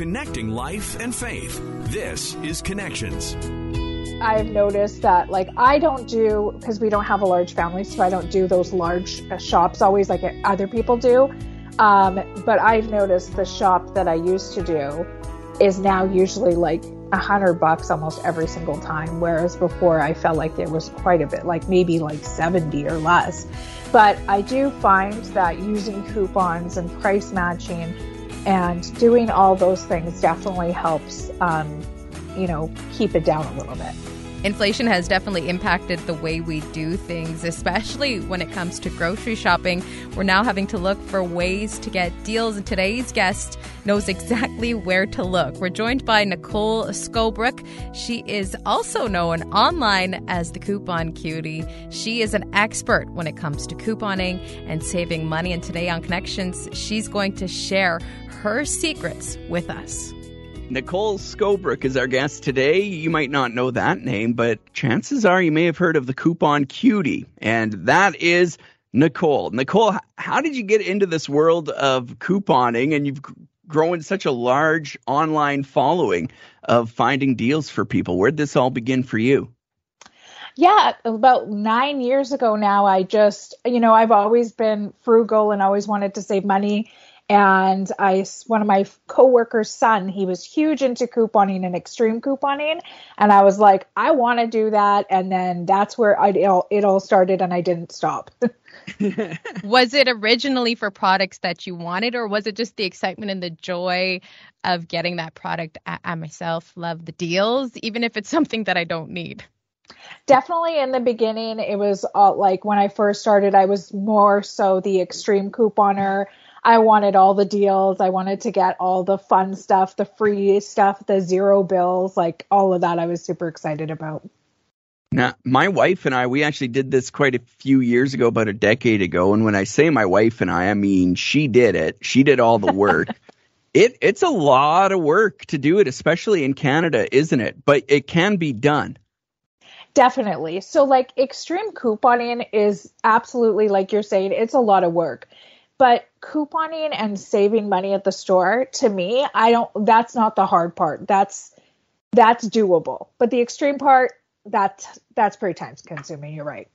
Connecting life and faith. This is Connections. I've noticed that, like, I don't do, because we don't have a large family, so I don't do those large uh, shops always like other people do. Um, but I've noticed the shop that I used to do is now usually like a hundred bucks almost every single time, whereas before I felt like it was quite a bit, like maybe like 70 or less. But I do find that using coupons and price matching and doing all those things definitely helps, um, you know, keep it down a little bit. Inflation has definitely impacted the way we do things, especially when it comes to grocery shopping. We're now having to look for ways to get deals, and today's guest knows exactly where to look. We're joined by Nicole Scobrook. She is also known online as the Coupon Cutie. She is an expert when it comes to couponing and saving money. And today on Connections, she's going to share her secrets with us. Nicole Scobrook is our guest today. You might not know that name, but chances are you may have heard of the Coupon Cutie, and that is Nicole. Nicole, how did you get into this world of couponing and you've grown such a large online following of finding deals for people? Where did this all begin for you? Yeah, about nine years ago now, I just, you know, I've always been frugal and always wanted to save money and I one of my coworkers' son, he was huge into couponing and extreme couponing, and I was like, I want to do that, and then that's where I, it, all, it all started, and I didn't stop. was it originally for products that you wanted, or was it just the excitement and the joy of getting that product? I, I myself love the deals, even if it's something that I don't need. Definitely in the beginning, it was all, like when I first started, I was more so the extreme couponer. I wanted all the deals. I wanted to get all the fun stuff, the free stuff, the zero bills, like all of that. I was super excited about. Now, my wife and I, we actually did this quite a few years ago, about a decade ago. And when I say my wife and I, I mean she did it. She did all the work. it it's a lot of work to do it, especially in Canada, isn't it? But it can be done. Definitely. So like extreme couponing is absolutely like you're saying, it's a lot of work. But couponing and saving money at the store, to me, I don't that's not the hard part. That's that's doable. But the extreme part, that's that's pretty time consuming. You're right.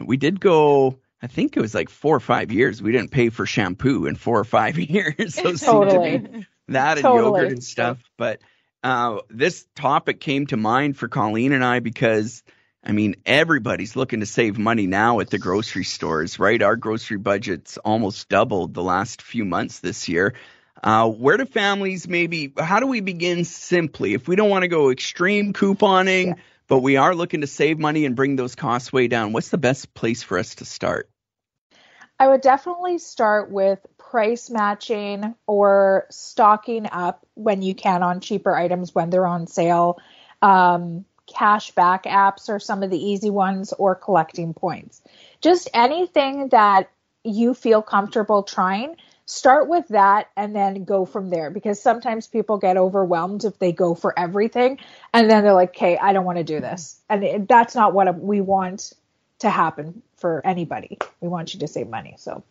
We did go I think it was like four or five years. We didn't pay for shampoo in four or five years. So totally. that and totally. yogurt and stuff. But uh, this topic came to mind for Colleen and I because I mean, everybody's looking to save money now at the grocery stores, right? Our grocery budget's almost doubled the last few months this year. Uh, where do families maybe, how do we begin simply? If we don't want to go extreme couponing, yeah. but we are looking to save money and bring those costs way down, what's the best place for us to start? I would definitely start with price matching or stocking up when you can on cheaper items when they're on sale. Um, cash back apps are some of the easy ones or collecting points. Just anything that you feel comfortable trying, start with that and then go from there because sometimes people get overwhelmed if they go for everything and then they're like, okay, I don't want to do this. And that's not what we want to happen for anybody. We want you to save money. So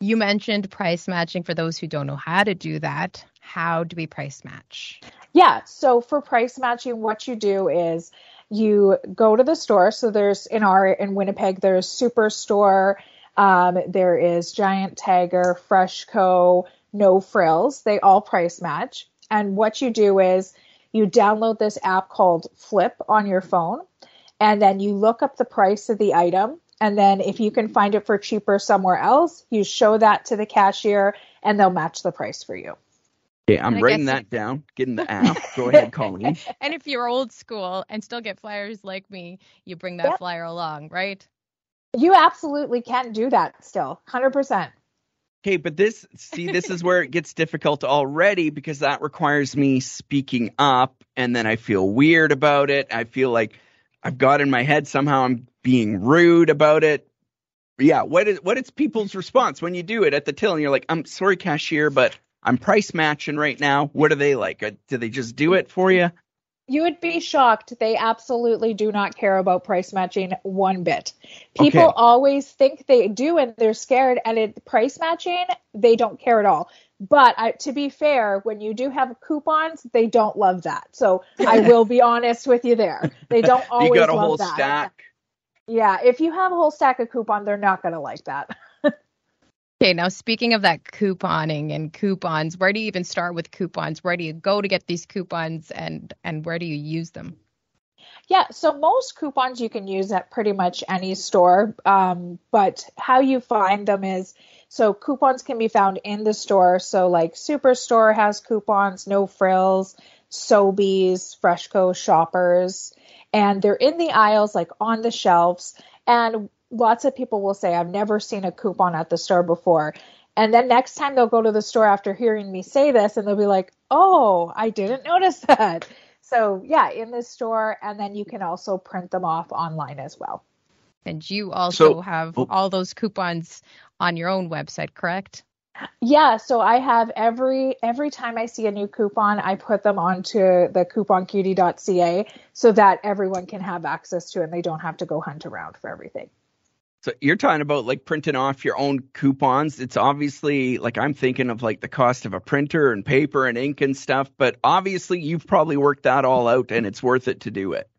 you mentioned price matching for those who don't know how to do that. How do we price match? Yeah. So for price matching, what you do is you go to the store. So there's in our in Winnipeg, there's Superstore, um, there is Giant Tiger, Freshco, No Frills. They all price match. And what you do is you download this app called Flipp on your phone, and then you look up the price of the item. And then if you can find it for cheaper somewhere else, you show that to the cashier and they'll match the price for you. Okay, I'm writing that down. Getting the app. Go ahead, Colleen. and if you're old school and still get flyers like me, you bring that yep. flyer along, right? You absolutely can do that still, 100%. Okay, but this, see, this is where it gets difficult already because that requires me speaking up and then I feel weird about it. I feel like I've got in my head somehow I'm being rude about it. Yeah, what is what is people's response when you do it at the till and you're like, I'm sorry, cashier, but I'm price matching right now. What are they like? Uh, do they just do it for you? You would be shocked. They absolutely do not care about price matching one bit. People okay. always think they do and they're scared. And it price matching, they don't care at all. But I, to be fair, when you do have coupons, they don't love that. So I will be honest with you there. They don't always you got a love whole that. stack. Yeah, if you have a whole stack of coupon, they're not going to like that. Okay, now speaking of that couponing and coupons, where do you even start with coupons? Where do you go to get these coupons and and where do you use them? Yeah, so most coupons you can use at pretty much any store, um, but how you find them is so coupons can be found in the store. So like Superstore has coupons, No Frills, Sobeys, Freshco, Shoppers, and they're in the aisles like on the shelves. And lots of people will say, I've never seen a coupon at the store before. And then next time they'll go to the store after hearing me say this and they'll be like, oh, I didn't notice that. So, yeah, in the store. And then you can also print them off online as well. And you also so, have oh. all those coupons on your own website, correct? Yeah, so I have every every time I see a new coupon, I put them onto the couponcutie.ca so that everyone can have access to it and they don't have to go hunt around for everything. So you're talking about like printing off your own coupons. It's obviously like I'm thinking of like the cost of a printer and paper and ink and stuff, but obviously you've probably worked that all out and it's worth it to do it.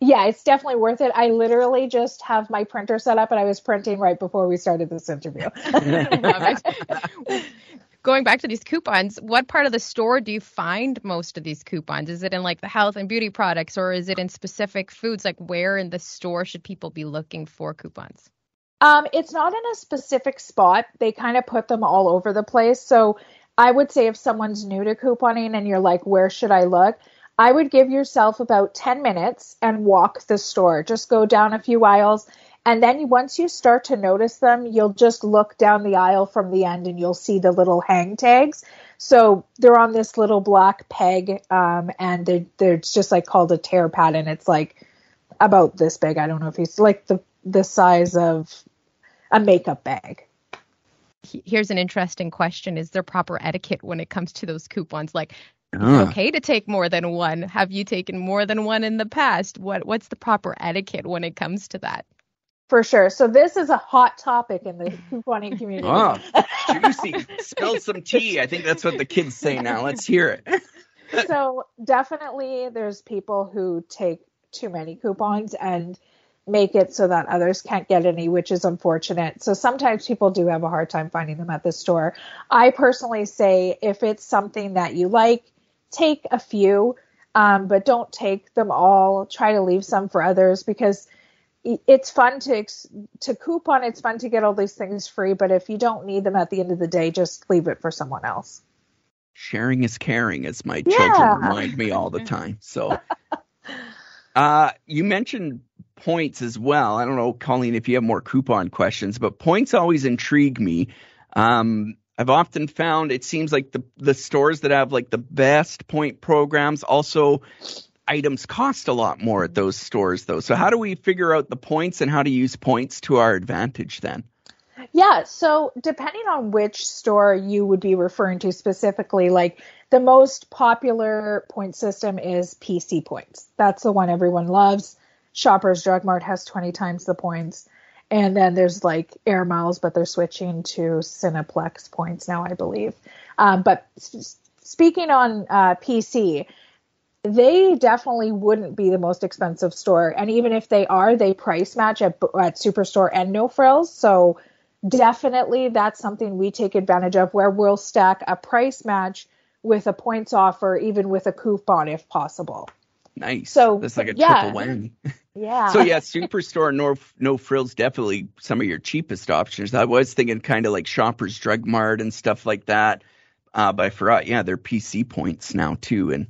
Yeah, it's definitely worth it. I literally just have my printer set up and I was printing right before we started this interview. Going back to these coupons, what part of the store do you find most of these coupons? Is it in like the health and beauty products or is it in specific foods? Like where in the store should people be looking for coupons? Um, it's not in a specific spot. They kind of put them all over the place. So I would say if someone's new to couponing and you're like, where should I look? I would give yourself about 10 minutes and walk the store. Just go down a few aisles. And then once you start to notice them, you'll just look down the aisle from the end and you'll see the little hang tags. So they're on this little black peg, um, and they're, they're just like called a tear pad, and it's like about this big. I don't know if it's like the the size of a makeup bag. Here's an interesting question: Is there proper etiquette when it comes to those coupons? Like, uh. okay to take more than one. Have you taken more than one in the past? What What's the proper etiquette when it comes to that? For sure. So this is a hot topic in the couponing community. Oh, juicy. Spill some tea. I think that's what the kids say now. Let's hear it. so definitely there's people who take too many coupons and make it so that others can't get any, which is unfortunate. So sometimes people do have a hard time finding them at the store. I personally say if it's something that you like, take a few, um, but don't take them all. Try to leave some for others because it's fun to to coupon. It's fun to get all these things free, but if you don't need them at the end of the day, just leave it for someone else. Sharing is caring, as my yeah. children remind me all the time. So, uh, you mentioned points as well. I don't know, Colleen, if you have more coupon questions, but points always intrigue me. Um, I've often found it seems like the the stores that have like the best point programs also items cost a lot more at those stores though. So how do we figure out the points and how to use points to our advantage then? Yeah, so depending on which store you would be referring to specifically, like the most popular point system is PC points. That's the one everyone loves. Shoppers Drug Mart has 20 times the points. And then there's like air miles, but they're switching to Cineplex points now, I believe. Um, but speaking on uh, PC, they definitely wouldn't be the most expensive store. And even if they are, they price match at, at Superstore and No Frills. So definitely that's something we take advantage of where we'll stack a price match with a points offer, even with a coupon if possible. Nice. So that's like a yeah. triple win. Yeah. so yeah, Superstore no no frills definitely some of your cheapest options. I was thinking kind of like Shoppers Drug Mart and stuff like that. Uh, but I forgot, yeah, they're PC points now too, and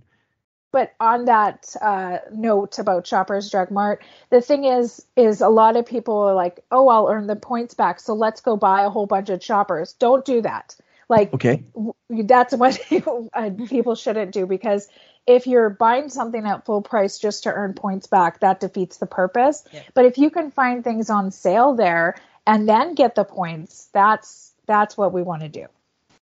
but on that uh, note about Shoppers Drug Mart, the thing is, is a lot of people are like, "Oh, I'll earn the points back, so let's go buy a whole bunch of Shoppers." Don't do that. Like, okay, that's what people shouldn't do because if you're buying something at full price just to earn points back, that defeats the purpose. Yeah. But if you can find things on sale there and then get the points, that's that's what we want to do.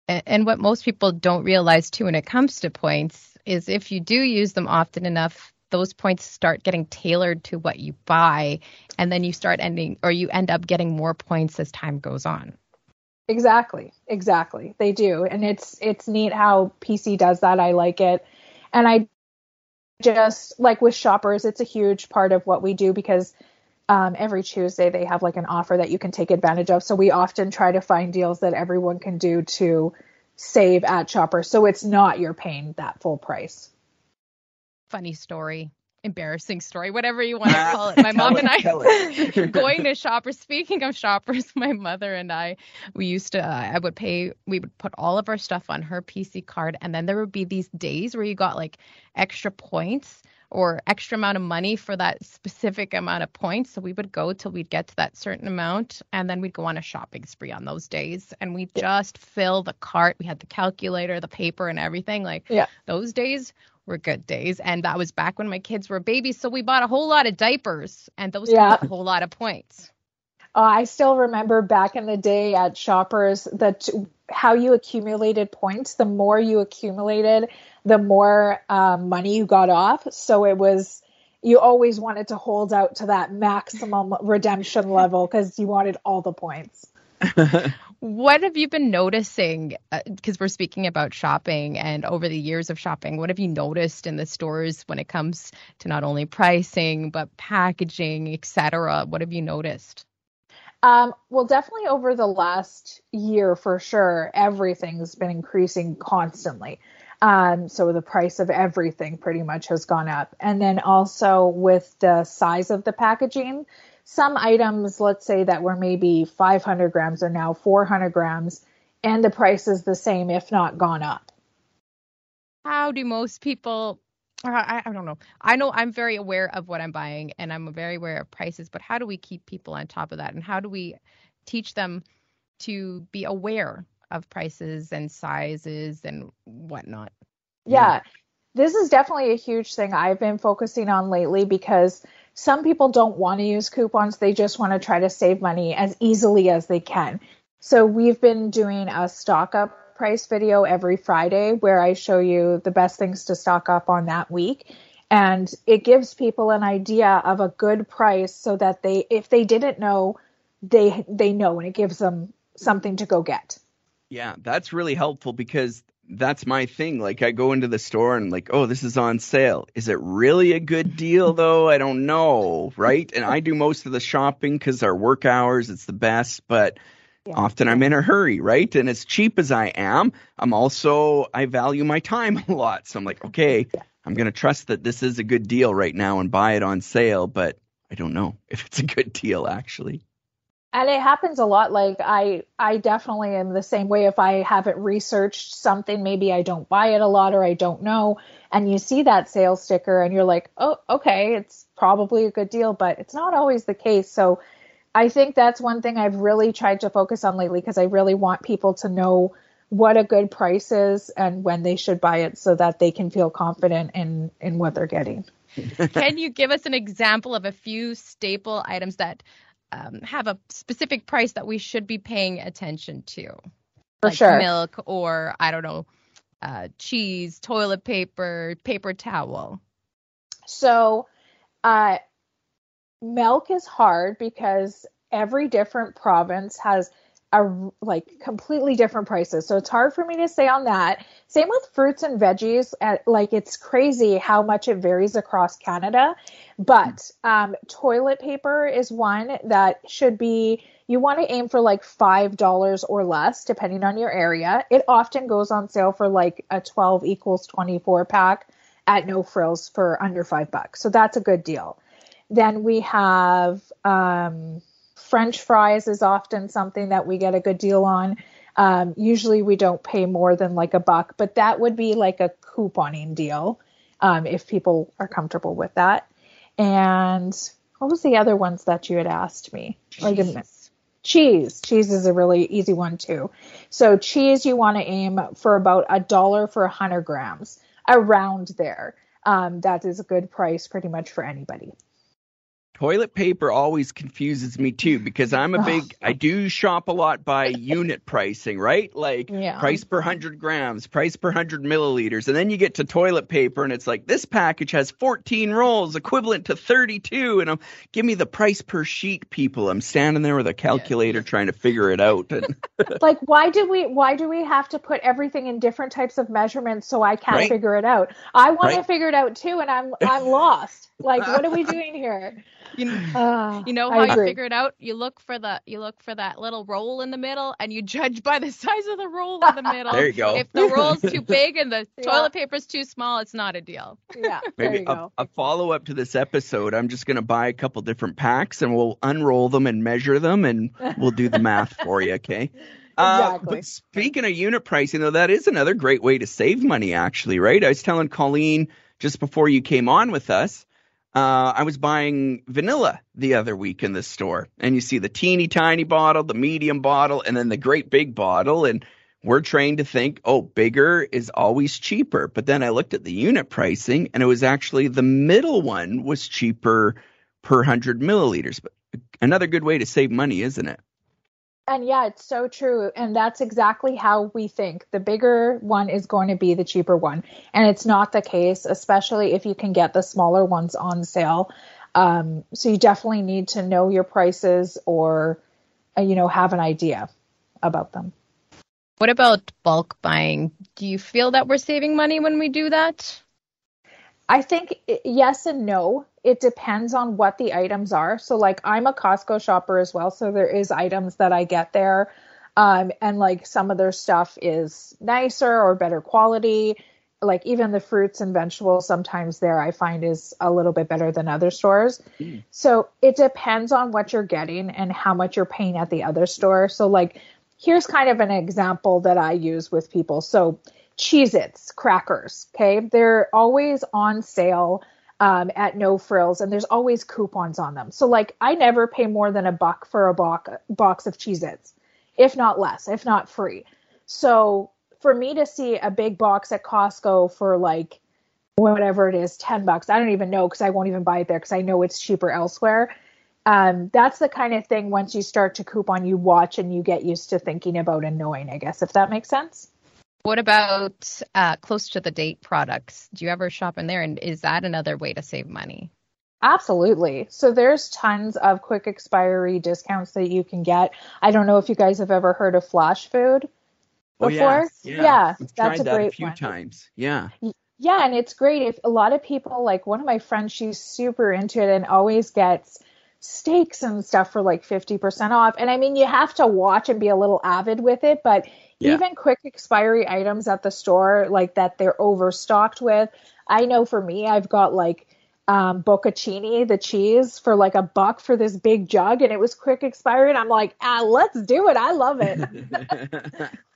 And what most people don't realize too when it comes to points is if you do use them often enough, those points start getting tailored to what you buy and then you start ending or you end up getting more points as time goes on. Exactly. Exactly. They do. And it's it's neat how PC does that. I like it. And I just like with shoppers, it's a huge part of what we do because um, every Tuesday they have like an offer that you can take advantage of. So we often try to find deals that everyone can do to save at Shoppers. So it's not you're paying that full price. Funny story embarrassing story, whatever you want to call it. My mom and I going to shoppers. Speaking of shoppers, my mother and I, we used to, uh, I would pay, we would put all of our stuff on her PC card, and then there would be these days where you got like extra points or extra amount of money for that specific amount of points. So we would go till we'd get to that certain amount, and then we'd go on a shopping spree on those days, and we just fill the cart. We had the calculator, the paper, and everything. Like yeah. those days were good days. And that was back when my kids were babies. So we bought a whole lot of diapers and those yeah. a whole lot of points. Uh, I still remember back in the day at Shoppers that how you accumulated points. The more you accumulated, the more um, money you got off. So it was you always wanted to hold out to that maximum redemption level because you wanted all the points. what have you been noticing? Because uh, we're speaking about shopping and over the years of shopping, what have you noticed in the stores when it comes to not only pricing but packaging, etc.? What have you noticed? Um, well, definitely over the last year for sure, everything's been increasing constantly. Um, so the price of everything pretty much has gone up. And then also with the size of the packaging, some items, let's say that were maybe 500 grams, are now 400 grams, and the price is the same, if not gone up. How do most people? Uh, I, I don't know. I know I'm very aware of what I'm buying, and I'm very aware of prices. But how do we keep people on top of that, and how do we teach them to be aware of prices and sizes and whatnot? Yeah, this is definitely a huge thing I've been focusing on lately because some people don't want to use coupons. They just want to try to save money as easily as they can. So we've been doing a stock up price video every Friday where I show you the best things to stock up on that week. And it gives people an idea of a good price so that they, if they didn't know, they, they know and it gives them something to go get. Yeah, that's really helpful because that's my thing. Like I go into the store and like, oh, this is on sale. Is it really a good deal though? I don't know, right? And I do most of the shopping because our work hours, it's the best, but yeah. often I'm in a hurry, right? And as cheap as I am, I'm also I value my time a lot. So I'm like, okay. I'm gonna trust that this is a good deal right now and buy it on sale, but I don't know if it's a good deal actually and it happens a lot like i i definitely am the same way. If i haven't researched something maybe i don't buy it a lot or i don't know. And you see that sales sticker and you're like oh okay it's probably a good deal but it's not always the case. So i think that's one thing i've really tried to focus on lately because i really want people to know what a good price is and when they should buy it so that they can feel confident in in what they're getting. Can you give us an example of a few staple items that um, have a specific price that we should be paying attention to. For like sure. Milk or, I don't know, uh, cheese, toilet paper, paper towel. So, uh, milk is hard because every different province has are like completely different prices. So it's hard for me to say on that. Same with fruits and veggies. Uh, like it's crazy how much it varies across Canada. But um, toilet paper is one that should be, you want to aim for like $5 or less, depending on your area. It often goes on sale for like a 12 equals 24 pack at no frills for under five bucks. So that's a good deal. Then we have, um, French fries is often something that we get a good deal on. Um, usually we don't pay more than like a buck, but that would be like a couponing deal um, if people are comfortable with that. And what was the other ones that you had asked me? Cheese. cheese. Cheese is a really easy one too. So cheese, you want to aim for about a dollar for a hundred grams, around there. Um, that is a good price pretty much for anybody. Toilet paper always confuses me too because I'm a big, I do shop a lot by unit pricing, right? Like yeah. price per 100 grams, price per 100 milliliters. And then you get to toilet paper and it's like, this package has 14 rolls equivalent to 32. And I'm, give me the price per sheet, people. I'm standing there with a calculator yeah. trying to figure it out. And like, why do we, why do we have to put everything in different types of measurements so I can't right? figure it out? I want right? to figure it out too and I'm, I'm lost. Like, what are we doing here? You know, uh, you know how you figure it out? You look for the you look for that little roll in the middle and you judge by the size of the roll in the middle. there you go. If the roll's too big and the yeah. toilet paper's too small, it's not a deal. Yeah. Maybe a, a follow up to this episode, I'm just gonna buy a couple different packs and we'll unroll them and measure them and we'll do the math for you, okay? Uh, exactly. but speaking of unit pricing, though, that is another great way to save money, actually, right? I was telling Colleen just before you came on with us uh, I was buying vanilla the other week in the store, and you see the teeny tiny bottle, the medium bottle, and then the great big bottle. And we're trained to think, oh, bigger is always cheaper. But then I looked at the unit pricing, and it was actually the middle one was cheaper per 100 milliliters. But another good way to save money, isn't it? And yeah, it's so true. And that's exactly how we think. The bigger one is going to be the cheaper one. And it's not the case, especially if you can get the smaller ones on sale. Um, so you definitely need to know your prices or, uh, you know, have an idea about them. What about bulk buying? Do you feel that we're saving money when we do that? I think yes and no. It depends on what the items are. So, like, I'm a Costco shopper as well. So, there is items that I get there. Um, and like some of their stuff is nicer or better quality. Like, even the fruits and vegetables sometimes there I find is a little bit better than other stores. Mm. So, it depends on what you're getting and how much you're paying at the other store. So, like, here's kind of an example that I use with people. So, Cheez Its crackers. Okay. They're always on sale um, at no frills and there's always coupons on them. So like I never pay more than a buck for a box, box of Cheez Its, if not less, if not free. So for me to see a big box at Costco for like whatever it is, 10 bucks, I don't even know because I won't even buy it there because I know it's cheaper elsewhere. Um, that's the kind of thing once you start to coupon, you watch and you get used to thinking about and knowing, I guess, if that makes sense. What about uh, close to the date products? Do you ever shop in there? And is that another way to save money? Absolutely. So there's tons of quick expiry discounts that you can get. I don't know if you guys have ever heard of Flash Food before. Oh, yeah, yeah. yeah that's a great a few one. times. Yeah. Yeah, and it's great if a lot of people like one of my friends, she's super into it and always gets steaks and stuff for like 50% off. And I mean, you have to watch and be a little avid with it, but yeah. even quick expiry items at the store, like that they're overstocked with. I know for me, I've got like um, bocconcini, the cheese, for like a buck for this big jug, and it was quick expiry. And I'm like, ah, let's do it. I love it.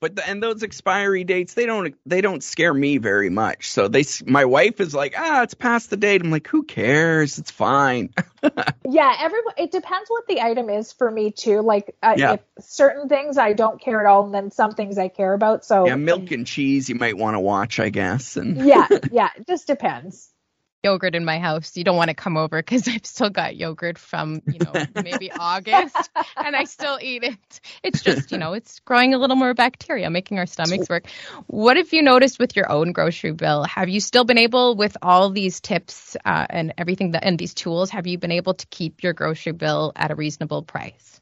but the, and those expiry dates they don't they don't scare me very much. So they my wife is like ah it's past the date. I'm like who cares? It's fine. Yeah everyone it depends what the item is for me too. Like uh, yeah. certain things i don't care at all and then some things i care about so yeah milk and cheese you might want to watch i guess and yeah yeah it just depends yogurt in my house. You don't want to come over because I've still got yogurt from, you know, maybe August and I still eat it. It's just, you know, it's growing a little more bacteria, making our stomachs work. What have you noticed with your own grocery bill? Have you still been able, with all these tips uh, and everything that, and these tools, have you been able to keep your grocery bill at a reasonable price?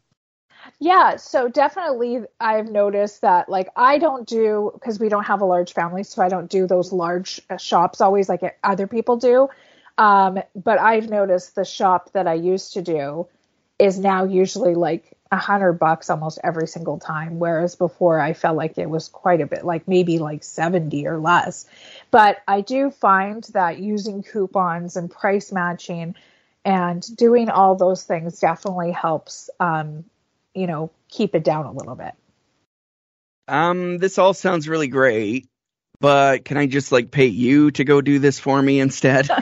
Yeah, so definitely I've noticed that like I don't do because we don't have a large family, so I don't do those large uh, shops always like other people do. Um, but I've noticed the shop that I used to do is now usually like a hundred bucks almost every single time, whereas before I felt like it was quite a bit, like maybe like seventy or less. But I do find that using coupons and price matching and doing all those things definitely helps um, you know, keep it down a little bit. Um, this all sounds really great, but can I just like pay you to go do this for me instead?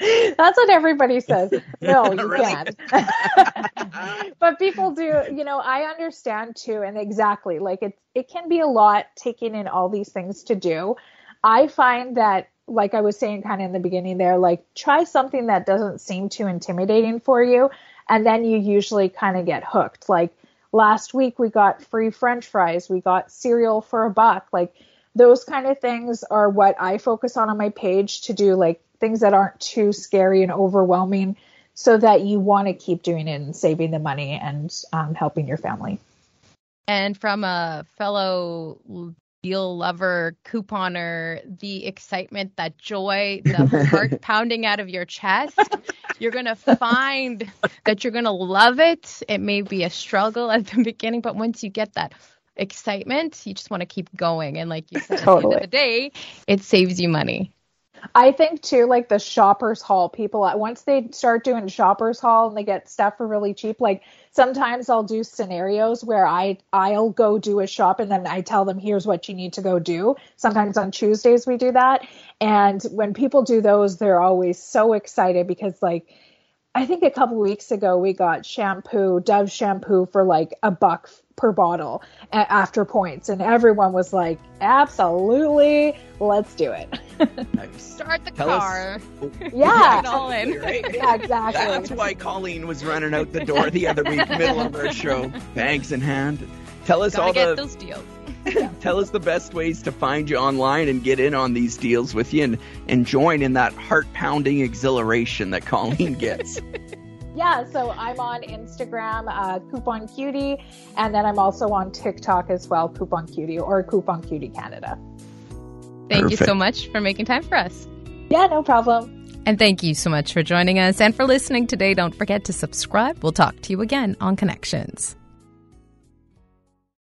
That's what everybody says. No, you can't. but people do, you know, I understand too, and exactly like it it can be a lot taking in all these things to do. I find that like I was saying kind of in the beginning there, like try something that doesn't seem too intimidating for you. And then you usually kind of get hooked. Like last week we got free french fries, we got cereal for a buck. Like those kind of things are what I focus on on my page to do like things that aren't too scary and overwhelming so that you want to keep doing it and saving the money and um, helping your family. And from a fellow deal lover, couponer, the excitement, that joy, the heart pounding out of your chest, you're going to find that you're going to love it. It may be a struggle at the beginning, but once you get that excitement, you just want to keep going. And like you said, totally. at the end of the day, it saves you money. I think too, like the shoppers haul people, uh, once they start doing shoppers haul and they get stuff for really cheap, like sometimes I'll do scenarios where I I'll go do a shop and then I tell them here's what you need to go do. Sometimes on Tuesdays we do that, and when people do those, they're always so excited because like I think a couple weeks ago we got shampoo, Dove shampoo for like a buck per bottle after points, and everyone was like, "Absolutely, let's do it." Start the Tell car. Us. Yeah, all in. Yeah, exactly. That's why Colleen was running out the door the other week, middle of our show, bags in hand. Tell us Gotta all get the those deals. Tell us the best ways to find you online and get in on these deals with you and, and join in that heart pounding exhilaration that Colleen gets. Yeah, so I'm on Instagram, uh, Coupon Cutie, and then I'm also on TikTok as well, Coupon Cutie or Coupon Cutie Canada. Thank Perfect. you so much for making time for us. Yeah, no problem. And thank you so much for joining us and for listening today. Don't forget to subscribe. We'll talk to you again on Connections.